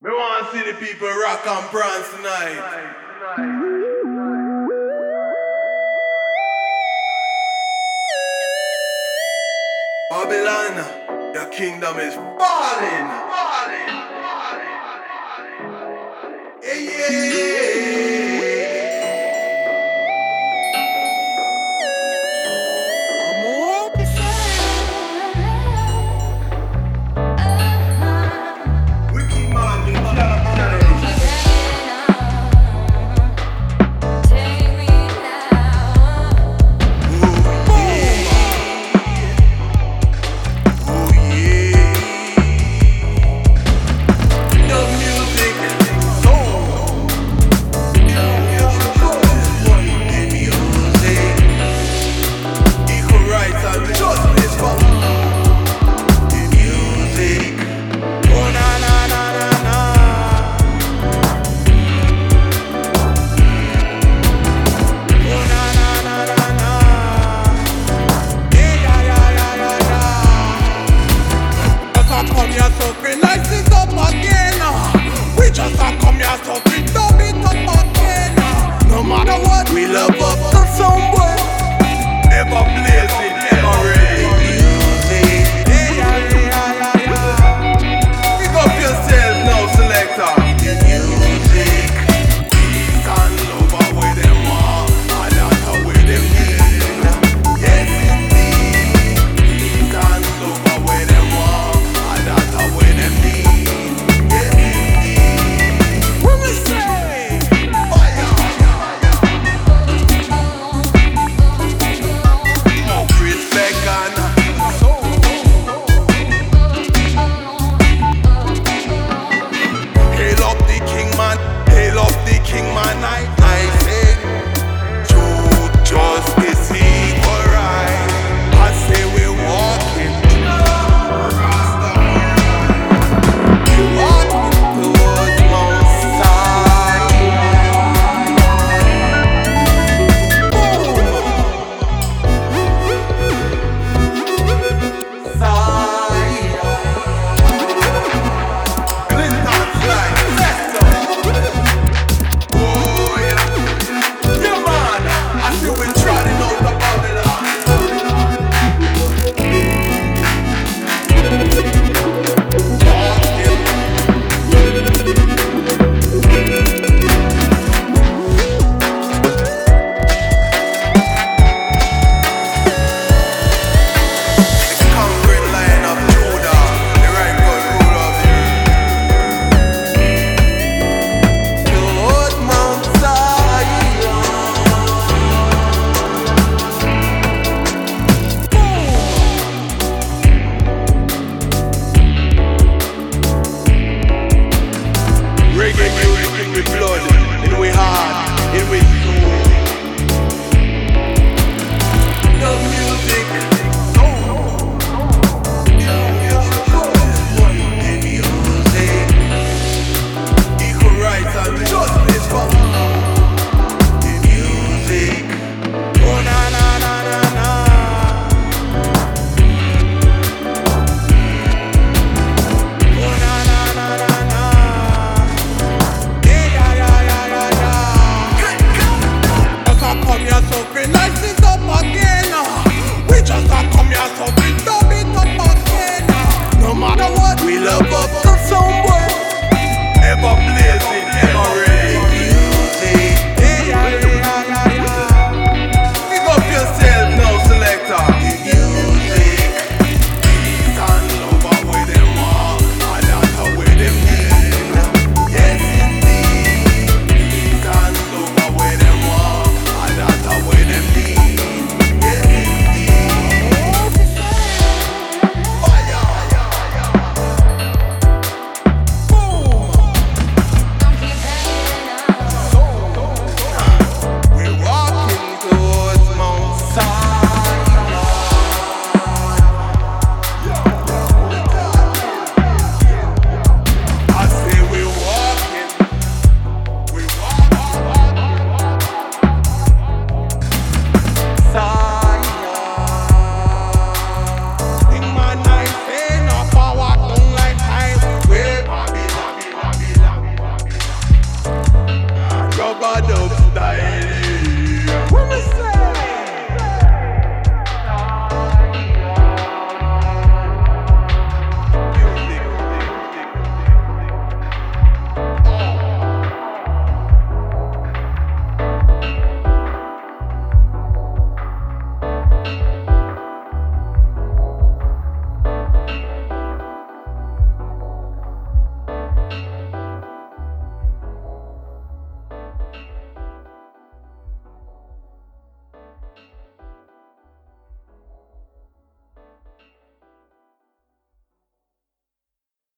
We want to see the people rock and prance tonight. Babylon, your kingdom is falling. falling, falling, falling, falling. Yeah, yeah, yeah. That's all.